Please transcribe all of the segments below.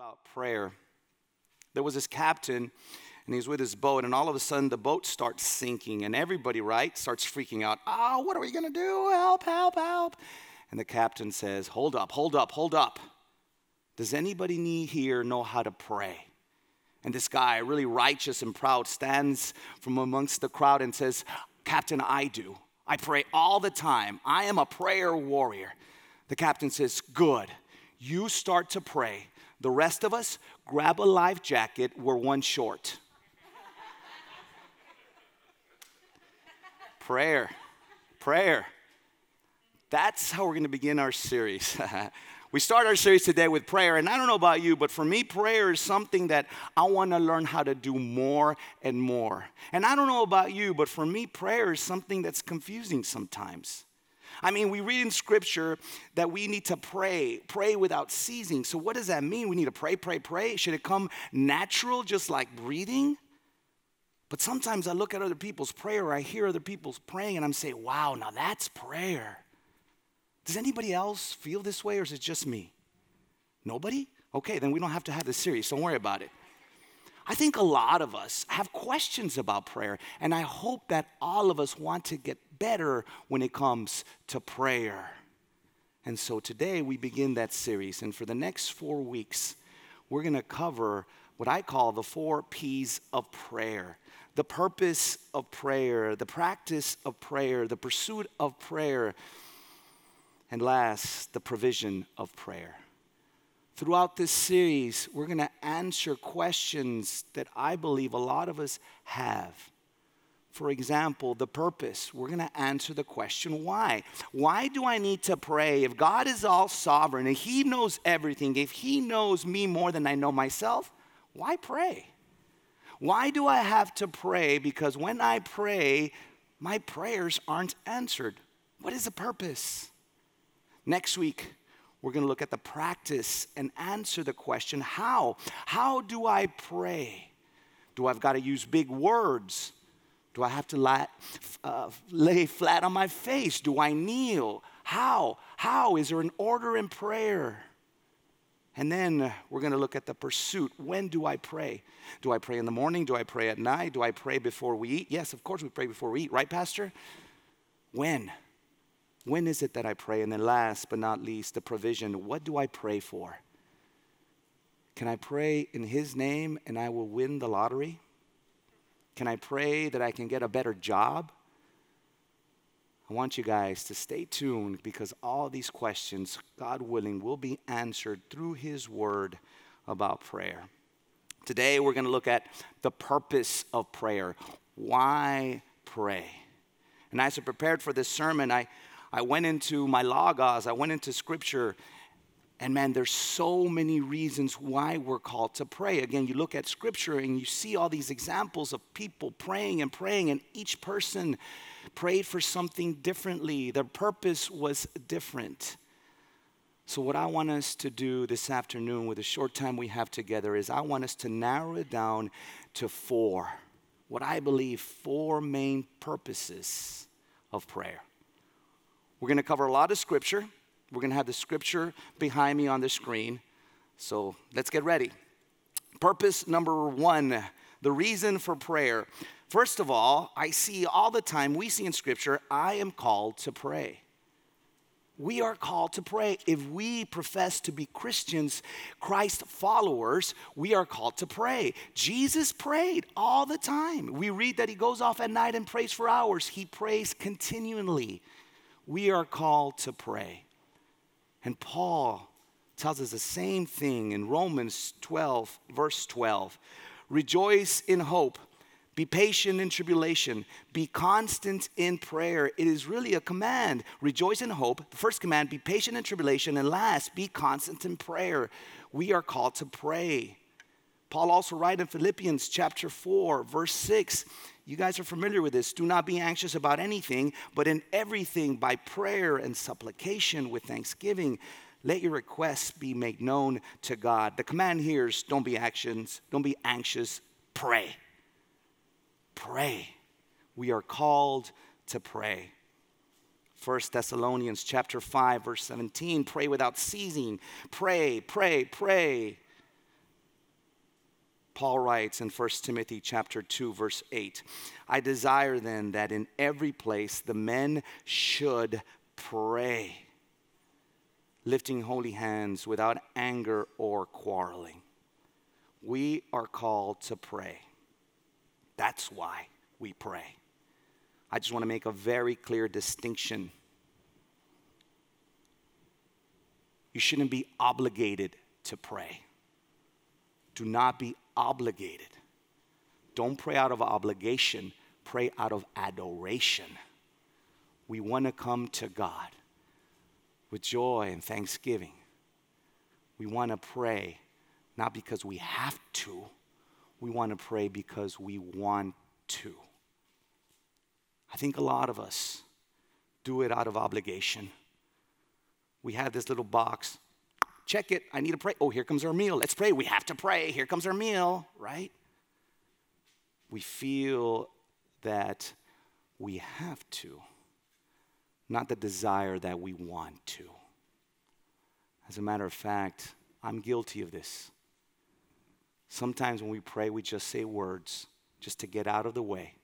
about prayer. There was this captain, and he's with his boat, and all of a sudden the boat starts sinking, and everybody, right, starts freaking out. Oh, what are we gonna do? Help, help, help. And the captain says, Hold up, hold up, hold up. Does anybody here know how to pray? And this guy, really righteous and proud, stands from amongst the crowd and says, Captain, I do. I pray all the time. I am a prayer warrior. The captain says, Good. You start to pray. The rest of us, grab a life jacket. We're one short. prayer. Prayer. That's how we're going to begin our series. We start our series today with prayer, and I don't know about you, but for me, prayer is something that I want to learn how to do more and more. And I don't know about you, but for me, prayer is something that's confusing sometimes. I mean, we read in scripture that we need to pray, pray without ceasing. So, what does that mean? We need to pray, pray, pray. Should it come natural, just like breathing? But sometimes I look at other people's prayer, I hear other people's praying, and I'm saying, wow, now that's prayer. Does anybody else feel this way, or is it just me? Nobody? Okay, then we don't have to have this series. Don't worry about it. I think a lot of us have questions about prayer, and I hope that all of us want to get better when it comes to prayer. And so today we begin that series, and for the next four weeks, we're going to cover what I call the four P's of prayer the purpose of prayer, the practice of prayer, the pursuit of prayer and last, the provision of prayer. Throughout this series, we're going to answer questions that I believe a lot of us have. For example, the purpose. We're going to answer the question why. Why do I need to pray? If God is all sovereign and He knows everything, if He knows me more than I know myself, why pray? Why do I have to pray? Because when I pray, my prayers aren't answered. What is the purpose? Next week, we're going to look at the practice and answer the question how? How do I pray? Do I've got to use big words? Do I have to lie, uh, lay flat on my face? Do I kneel? How? How? Is there an order in prayer? And then we're going to look at the pursuit. When do I pray? Do I pray in the morning? Do I pray at night? Do I pray before we eat? Yes, of course we pray before we eat, right, Pastor? When? When is it that I pray? And then, last but not least, the provision. What do I pray for? Can I pray in His name and I will win the lottery? Can I pray that I can get a better job? I want you guys to stay tuned because all these questions, God willing, will be answered through His Word about prayer. Today, we're going to look at the purpose of prayer. Why pray? And as I prepared for this sermon, I, I went into my logos, I went into scripture, and man, there's so many reasons why we're called to pray. Again, you look at scripture and you see all these examples of people praying and praying, and each person prayed for something differently. Their purpose was different. So, what I want us to do this afternoon with the short time we have together is I want us to narrow it down to four, what I believe four main purposes of prayer. We're going to cover a lot of scripture. We're going to have the scripture behind me on the screen. So let's get ready. Purpose number one the reason for prayer. First of all, I see all the time, we see in scripture, I am called to pray. We are called to pray. If we profess to be Christians, Christ followers, we are called to pray. Jesus prayed all the time. We read that he goes off at night and prays for hours. He prays continually we are called to pray. And Paul tells us the same thing in Romans 12, verse 12. Rejoice in hope, be patient in tribulation, be constant in prayer. It is really a command. Rejoice in hope. The first command, be patient in tribulation. And last, be constant in prayer. We are called to pray. Paul also writes in Philippians chapter 4, verse 6, you guys are familiar with this. Do not be anxious about anything, but in everything, by prayer and supplication with thanksgiving, let your requests be made known to God. The command here is don't be actions, don't be anxious, pray. Pray. We are called to pray. 1 Thessalonians chapter 5 verse 17 pray without ceasing. Pray, pray, pray. Paul writes in 1 Timothy chapter 2 verse 8, I desire then that in every place the men should pray, lifting holy hands without anger or quarreling. We are called to pray. That's why we pray. I just want to make a very clear distinction. You shouldn't be obligated to pray. Do not be obligated. Don't pray out of obligation, pray out of adoration. We want to come to God with joy and thanksgiving. We want to pray not because we have to, we want to pray because we want to. I think a lot of us do it out of obligation. We have this little box. Check it. I need to pray. Oh, here comes our meal. Let's pray. We have to pray. Here comes our meal, right? We feel that we have to, not the desire that we want to. As a matter of fact, I'm guilty of this. Sometimes when we pray, we just say words just to get out of the way.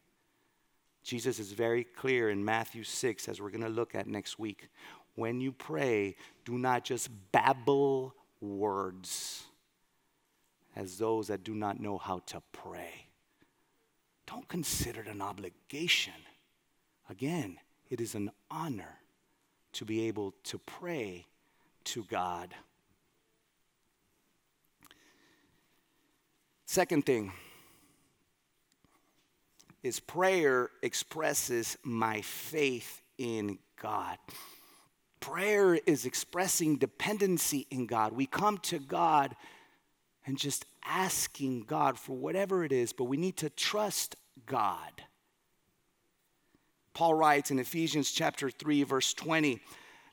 Jesus is very clear in Matthew 6, as we're going to look at next week. When you pray, do not just babble words as those that do not know how to pray. Don't consider it an obligation. Again, it is an honor to be able to pray to God. Second thing, is prayer expresses my faith in God. Prayer is expressing dependency in God. We come to God and just asking God for whatever it is, but we need to trust God. Paul writes in Ephesians chapter 3 verse 20,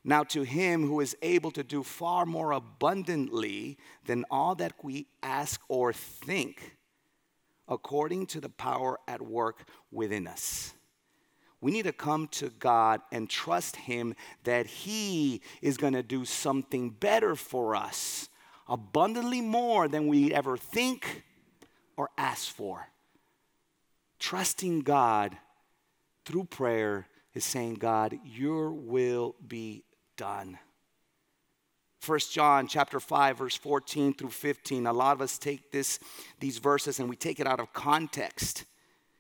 now to him who is able to do far more abundantly than all that we ask or think according to the power at work within us. We need to come to God and trust Him that He is going to do something better for us, abundantly more than we ever think or ask for. Trusting God through prayer is saying, God, your will be done. 1 John chapter 5 verse 14 through 15. A lot of us take this these verses and we take it out of context.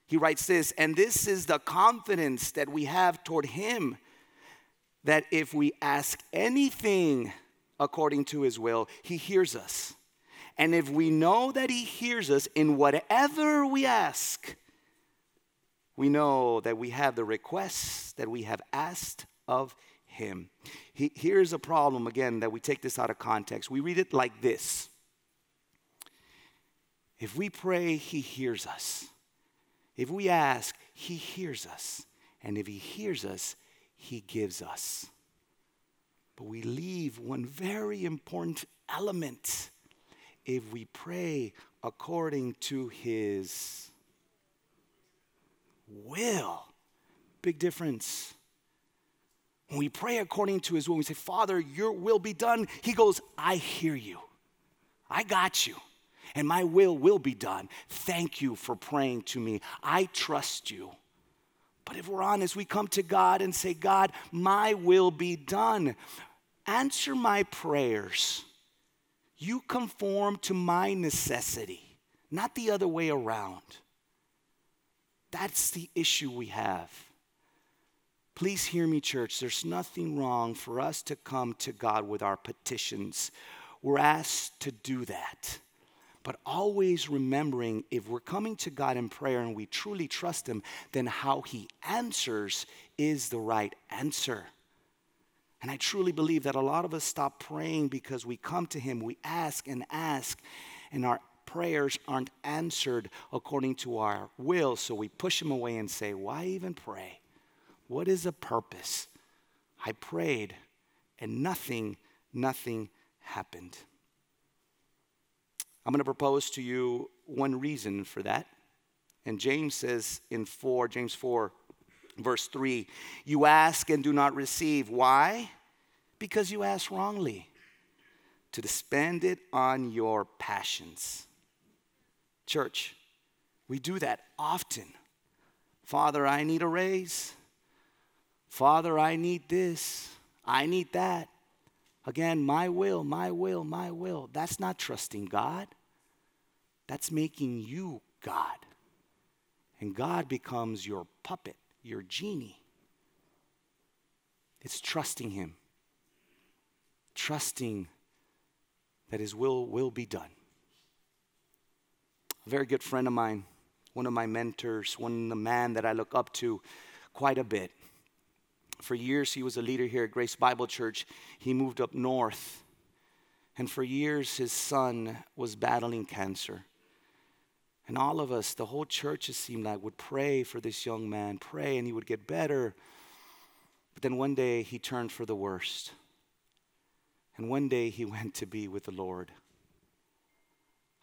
He writes this, and this is the confidence that we have toward him that if we ask anything according to his will, he hears us. And if we know that he hears us in whatever we ask, we know that we have the requests that we have asked of him. He, here's a problem again that we take this out of context. We read it like this If we pray, he hears us. If we ask, he hears us. And if he hears us, he gives us. But we leave one very important element. If we pray according to his will, big difference. When we pray according to his will, we say, Father, your will be done. He goes, I hear you. I got you. And my will will be done. Thank you for praying to me. I trust you. But if we're honest, we come to God and say, God, my will be done. Answer my prayers. You conform to my necessity, not the other way around. That's the issue we have. Please hear me, church. There's nothing wrong for us to come to God with our petitions. We're asked to do that. But always remembering if we're coming to God in prayer and we truly trust Him, then how He answers is the right answer. And I truly believe that a lot of us stop praying because we come to Him, we ask and ask, and our prayers aren't answered according to our will. So we push Him away and say, Why even pray? What is the purpose? I prayed and nothing, nothing happened. I'm going to propose to you one reason for that. And James says in 4, James 4, verse 3, you ask and do not receive. Why? Because you ask wrongly, to spend it on your passions. Church, we do that often. Father, I need a raise. Father, I need this. I need that. Again, my will, my will, my will. That's not trusting God. That's making you God. And God becomes your puppet, your genie. It's trusting Him, trusting that His will will be done. A very good friend of mine, one of my mentors, one of the man that I look up to quite a bit. For years, he was a leader here at Grace Bible Church. He moved up north. And for years, his son was battling cancer. And all of us, the whole church, it seemed like, would pray for this young man, pray, and he would get better. But then one day, he turned for the worst. And one day, he went to be with the Lord.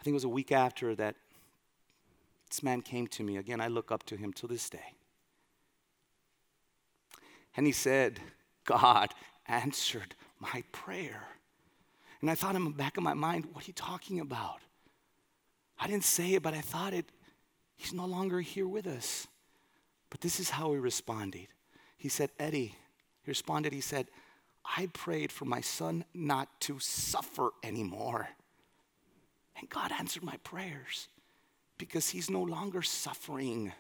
I think it was a week after that this man came to me. Again, I look up to him to this day. And he said, God answered my prayer. And I thought in the back of my mind, what are you talking about? I didn't say it, but I thought it. He's no longer here with us. But this is how he responded. He said, Eddie, he responded, he said, I prayed for my son not to suffer anymore. And God answered my prayers because he's no longer suffering.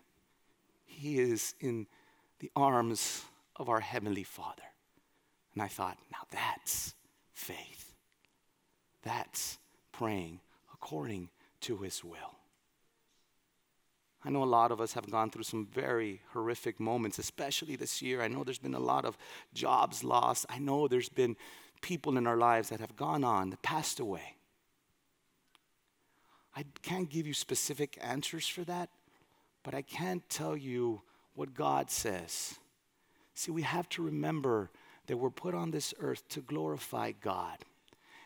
He is in the arms of our Heavenly Father. And I thought, now that's faith. That's praying according to His will. I know a lot of us have gone through some very horrific moments, especially this year. I know there's been a lot of jobs lost. I know there's been people in our lives that have gone on, that passed away. I can't give you specific answers for that, but I can tell you what God says. See, we have to remember that we're put on this earth to glorify God.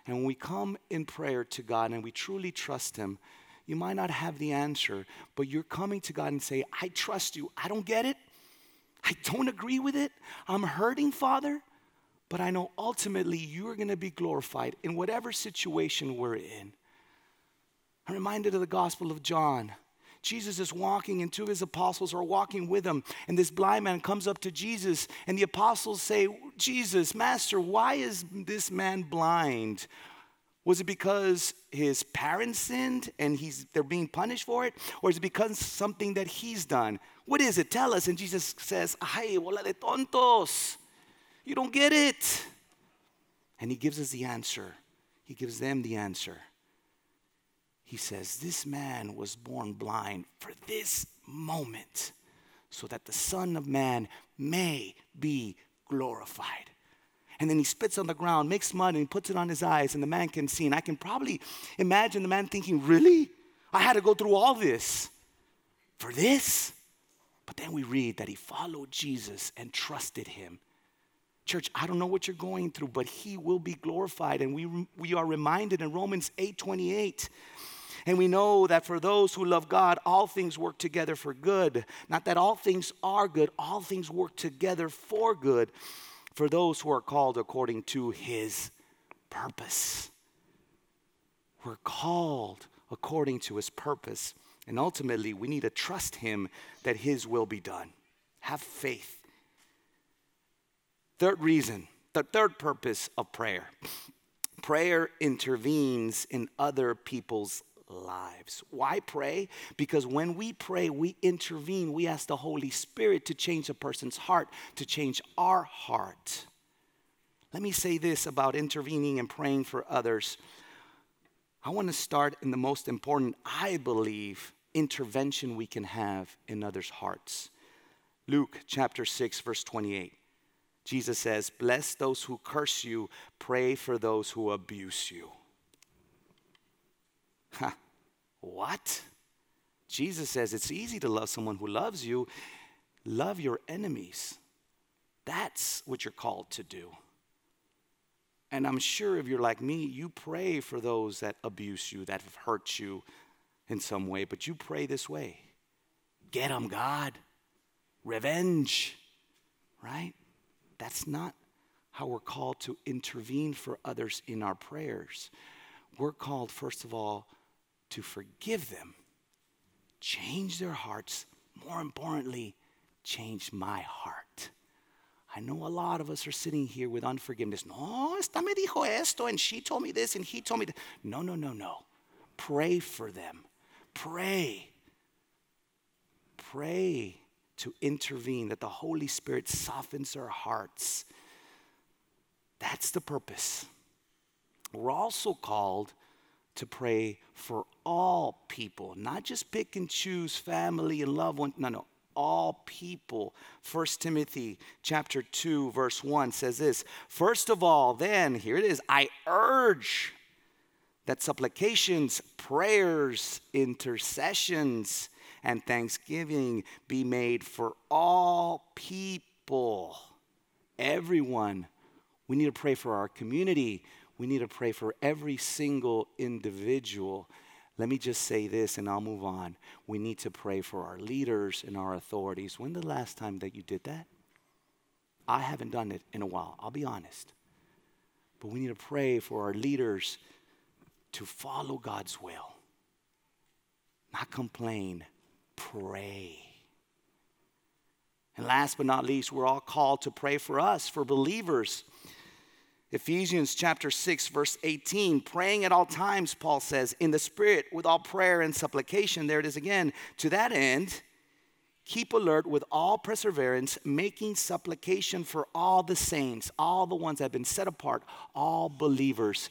And when we come in prayer to God and we truly trust Him, you might not have the answer, but you're coming to God and say, I trust you. I don't get it. I don't agree with it. I'm hurting, Father, but I know ultimately you're going to be glorified in whatever situation we're in. I'm reminded of the Gospel of John. Jesus is walking, and two of his apostles are walking with him. And this blind man comes up to Jesus, and the apostles say, Jesus, Master, why is this man blind? Was it because his parents sinned and he's, they're being punished for it? Or is it because something that he's done? What is it? Tell us. And Jesus says, Ay, bola de tontos. You don't get it. And he gives us the answer. He gives them the answer he says, This man was born blind for this moment, so that the Son of Man may be glorified. And then he spits on the ground, makes mud, and he puts it on his eyes, and the man can see. And I can probably imagine the man thinking, Really? I had to go through all this for this? But then we read that he followed Jesus and trusted him. Church, I don't know what you're going through, but he will be glorified. And we, we are reminded in Romans 8 28 and we know that for those who love God, all things work together for good. Not that all things are good, all things work together for good for those who are called according to his purpose. We're called according to his purpose. And ultimately, we need to trust him that his will be done. Have faith. Third reason, the third purpose of prayer prayer intervenes in other people's lives. Why pray? Because when we pray, we intervene. We ask the Holy Spirit to change a person's heart, to change our heart. Let me say this about intervening and praying for others. I want to start in the most important, I believe, intervention we can have in others' hearts. Luke chapter 6, verse 28. Jesus says, Bless those who curse you, pray for those who abuse you. What? Jesus says it's easy to love someone who loves you. Love your enemies. That's what you're called to do. And I'm sure if you're like me, you pray for those that abuse you, that have hurt you in some way, but you pray this way Get them, God. Revenge, right? That's not how we're called to intervene for others in our prayers. We're called, first of all, to forgive them change their hearts. More importantly, change my heart. I know a lot of us are sitting here with unforgiveness. No, esta me dijo esto, and she told me this, and he told me that. No, no, no, no. Pray for them. Pray. Pray to intervene, that the Holy Spirit softens our hearts. That's the purpose. We're also called to pray for all people, not just pick and choose family and loved ones. No, no, all people. 1 Timothy chapter 2 verse 1 says this, first of all, then here it is, I urge that supplications, prayers, intercessions, and thanksgiving be made for all people. Everyone. We need to pray for our community. We need to pray for every single individual. Let me just say this and I'll move on. We need to pray for our leaders and our authorities. When the last time that you did that? I haven't done it in a while, I'll be honest. But we need to pray for our leaders to follow God's will, not complain, pray. And last but not least, we're all called to pray for us, for believers. Ephesians chapter 6, verse 18, praying at all times, Paul says, in the Spirit with all prayer and supplication. There it is again. To that end, keep alert with all perseverance, making supplication for all the saints, all the ones that have been set apart, all believers.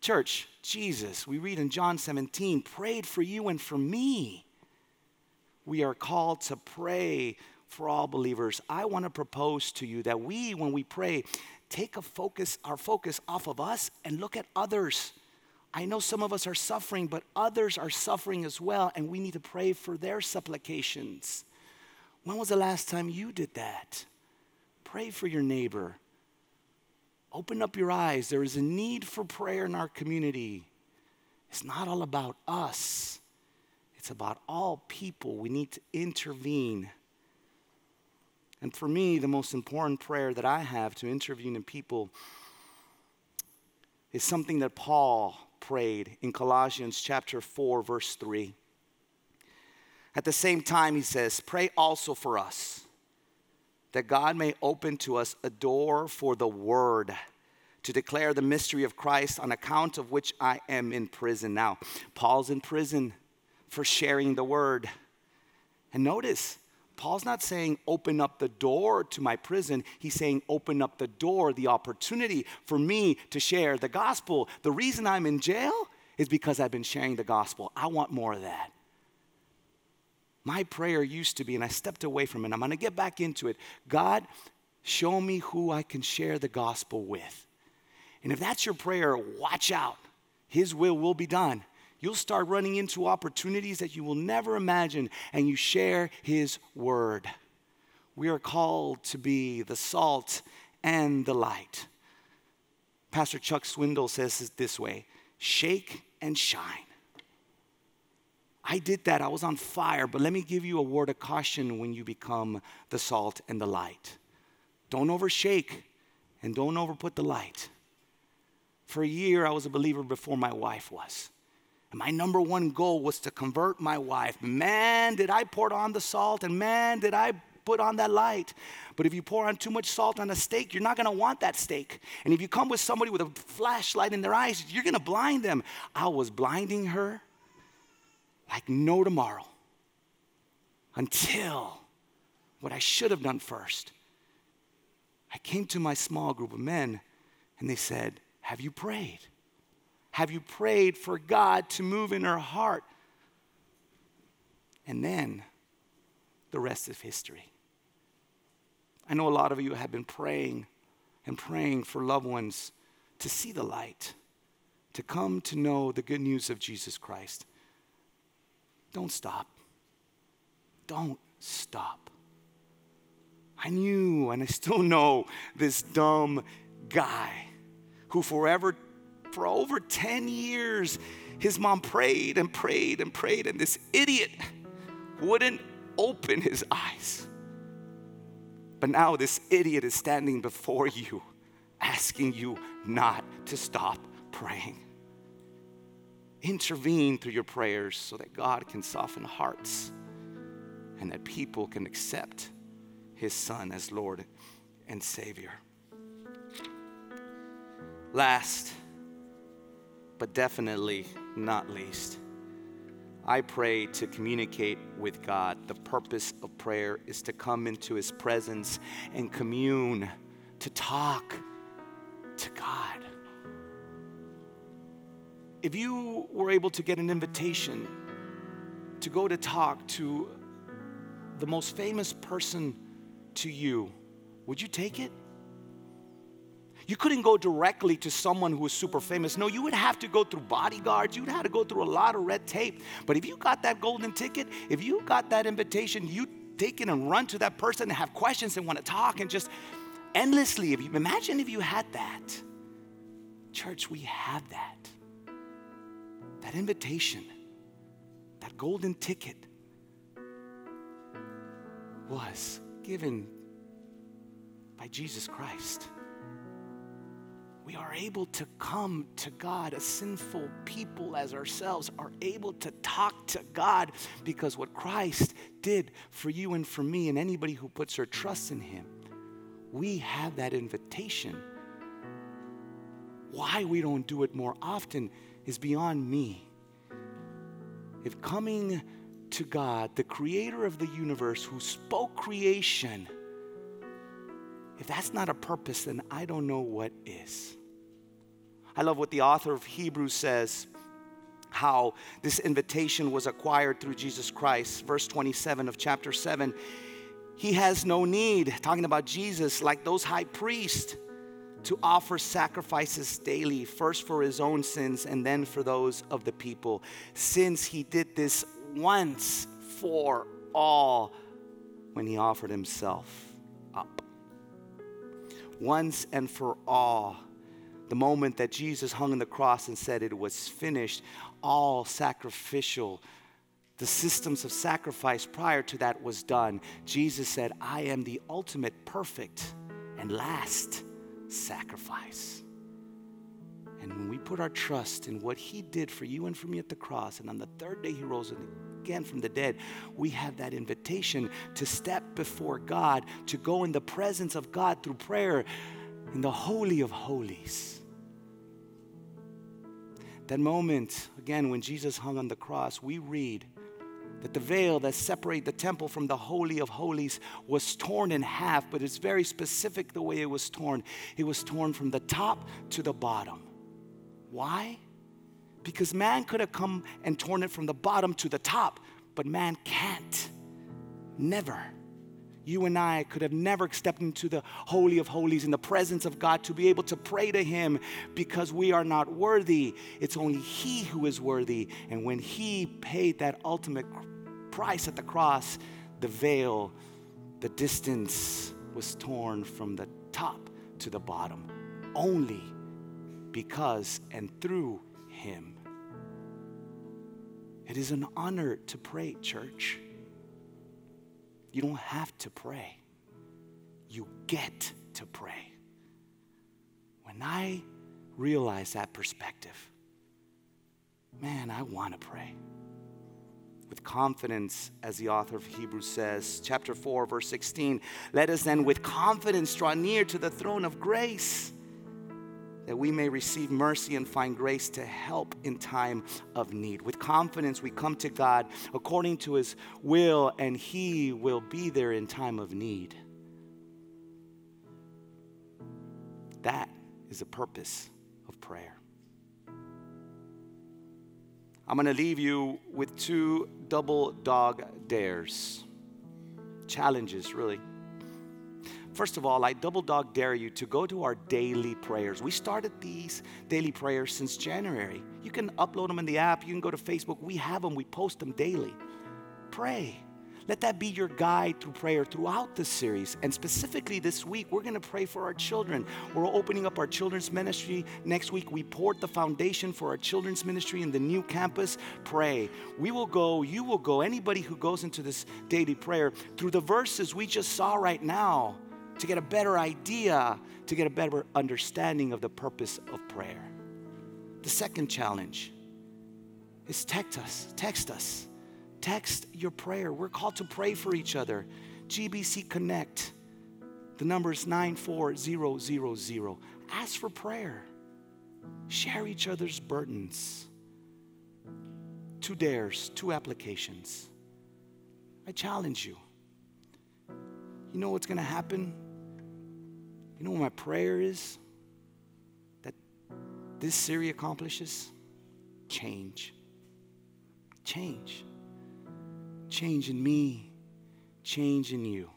Church, Jesus, we read in John 17, prayed for you and for me. We are called to pray for all believers. I want to propose to you that we, when we pray, take a focus, our focus off of us and look at others. I know some of us are suffering, but others are suffering as well, and we need to pray for their supplications. When was the last time you did that? Pray for your neighbor. Open up your eyes. There is a need for prayer in our community. It's not all about us, it's about all people. We need to intervene. And for me, the most important prayer that I have to intervene in people is something that Paul prayed in Colossians chapter 4 verse 3. At the same time he says, "Pray also for us that God may open to us a door for the word to declare the mystery of Christ on account of which I am in prison now." Paul's in prison for sharing the word. And notice, Paul's not saying open up the door to my prison. He's saying open up the door, the opportunity for me to share the gospel. The reason I'm in jail is because I've been sharing the gospel. I want more of that. My prayer used to be, and I stepped away from it, I'm gonna get back into it. God, show me who I can share the gospel with. And if that's your prayer, watch out. His will will be done you'll start running into opportunities that you will never imagine, and you share His word. We are called to be the salt and the light. Pastor Chuck Swindoll says it this way shake and shine. I did that, I was on fire, but let me give you a word of caution when you become the salt and the light. Don't overshake and don't overput the light. For a year, I was a believer before my wife was. My number one goal was to convert my wife. Man, did I pour on the salt, and man, did I put on that light. But if you pour on too much salt on a steak, you're not gonna want that steak. And if you come with somebody with a flashlight in their eyes, you're gonna blind them. I was blinding her like no tomorrow until what I should have done first. I came to my small group of men and they said, Have you prayed? Have you prayed for God to move in her heart? And then the rest is history. I know a lot of you have been praying and praying for loved ones to see the light, to come to know the good news of Jesus Christ. Don't stop. Don't stop. I knew and I still know this dumb guy who forever for over 10 years, his mom prayed and prayed and prayed, and this idiot wouldn't open his eyes. But now this idiot is standing before you, asking you not to stop praying. intervene through your prayers so that God can soften hearts and that people can accept His Son as Lord and Savior. Last, but definitely not least, I pray to communicate with God. The purpose of prayer is to come into His presence and commune, to talk to God. If you were able to get an invitation to go to talk to the most famous person to you, would you take it? You couldn't go directly to someone who was super famous. No, you would have to go through bodyguards. You'd have to go through a lot of red tape. But if you got that golden ticket, if you got that invitation, you take it and run to that person and have questions and want to talk and just endlessly. If you imagine if you had that. Church, we have that. That invitation, that golden ticket was given by Jesus Christ we are able to come to God, as sinful people as ourselves are able to talk to God because what Christ did for you and for me and anybody who puts their trust in Him, we have that invitation. Why we don't do it more often is beyond me. If coming to God, the creator of the universe who spoke creation, if that's not a purpose, then I don't know what is. I love what the author of Hebrews says how this invitation was acquired through Jesus Christ. Verse 27 of chapter 7. He has no need, talking about Jesus, like those high priests, to offer sacrifices daily, first for his own sins and then for those of the people, since he did this once for all when he offered himself up. Once and for all the moment that Jesus hung on the cross and said it was finished, all sacrificial, the systems of sacrifice prior to that was done. Jesus said, I am the ultimate, perfect, and last sacrifice. And when we put our trust in what He did for you and for me at the cross, and on the third day He rose again from the dead, we have that invitation to step before God, to go in the presence of God through prayer in the Holy of Holies that moment, again, when Jesus hung on the cross, we read that the veil that separated the temple from the Holy of Holies was torn in half, but it's very specific the way it was torn. It was torn from the top to the bottom. Why? Because man could have come and torn it from the bottom to the top, but man can't. Never you and I could have never stepped into the Holy of Holies in the presence of God to be able to pray to Him because we are not worthy. It's only He who is worthy. And when He paid that ultimate price at the cross, the veil, the distance was torn from the top to the bottom only because and through Him. It is an honor to pray, church. You don't have to pray, you get to pray. When I realize that perspective, man, I want to pray. With confidence, as the author of Hebrews says, chapter 4, verse 16, let us then with confidence draw near to the throne of grace that we may receive mercy and find grace to help in time of need. With confidence, we come to God according to His will, and He will be there in time of need. That is the purpose of prayer. I'm going to leave you with two double dog dares, challenges, really. First of all, I double dog dare you to go to our daily prayers. We started these daily prayers since January. You can upload them in the app, you can go to Facebook. We have them, we post them daily. Pray. Let that be your guide through prayer throughout this series. And specifically this week, we're going to pray for our children. We're opening up our children's ministry next week. We poured the foundation for our children's ministry in the new campus. Pray. We will go, you will go, anybody who goes into this daily prayer through the verses we just saw right now to get a better idea, to get a better understanding of the purpose of prayer. The second challenge is text us. Text us. Text your prayer. We're called to pray for each other. GBC Connect. The number is 94000. Ask for prayer. Share each other's burdens. Two dares, two applications. I challenge you. You know what's going to happen? You know what my prayer is? That this series accomplishes? Change. Change. Change in me, change in you.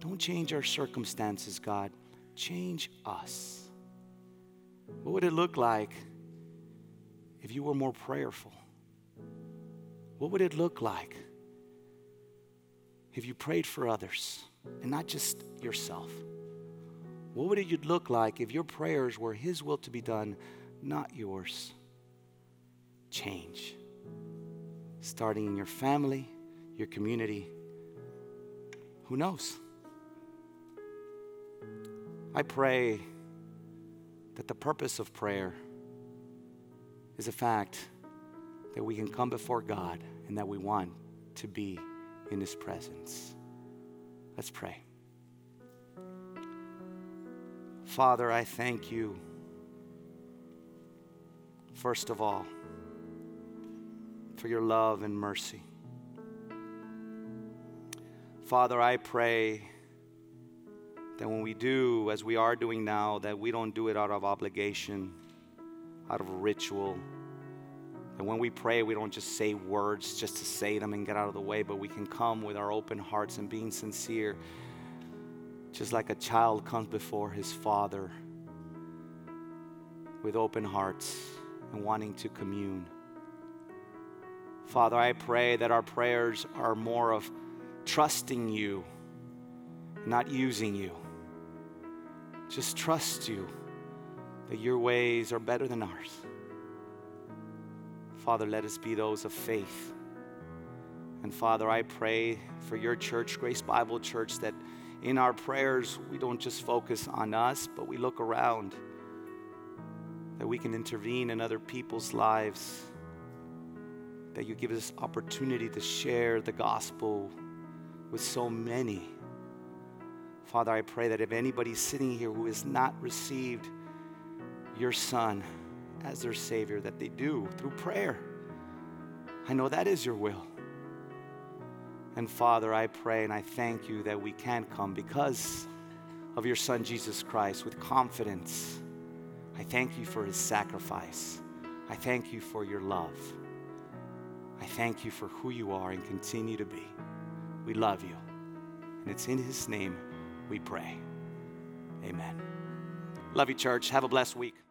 Don't change our circumstances, God. Change us. What would it look like if you were more prayerful? What would it look like if you prayed for others and not just yourself? What would it look like if your prayers were His will to be done, not yours? Change. Starting in your family, your community. Who knows? I pray that the purpose of prayer is the fact that we can come before God and that we want to be in His presence. Let's pray. Father, I thank you, first of all, for your love and mercy. Father, I pray that when we do, as we are doing now, that we don't do it out of obligation, out of ritual. That when we pray, we don't just say words just to say them and get out of the way, but we can come with our open hearts and being sincere, just like a child comes before his father with open hearts and wanting to commune. Father, I pray that our prayers are more of trusting you, not using you just trust you that your ways are better than ours. Father, let us be those of faith. And Father, I pray for your church, Grace Bible Church, that in our prayers we don't just focus on us, but we look around, that we can intervene in other people's lives, that you give us opportunity to share the gospel with so many Father, I pray that if anybody's sitting here who has not received your Son as their Savior, that they do through prayer. I know that is your will. And Father, I pray and I thank you that we can come because of your Son, Jesus Christ, with confidence. I thank you for his sacrifice. I thank you for your love. I thank you for who you are and continue to be. We love you. And it's in his name we pray. Amen. Love you, church. Have a blessed week.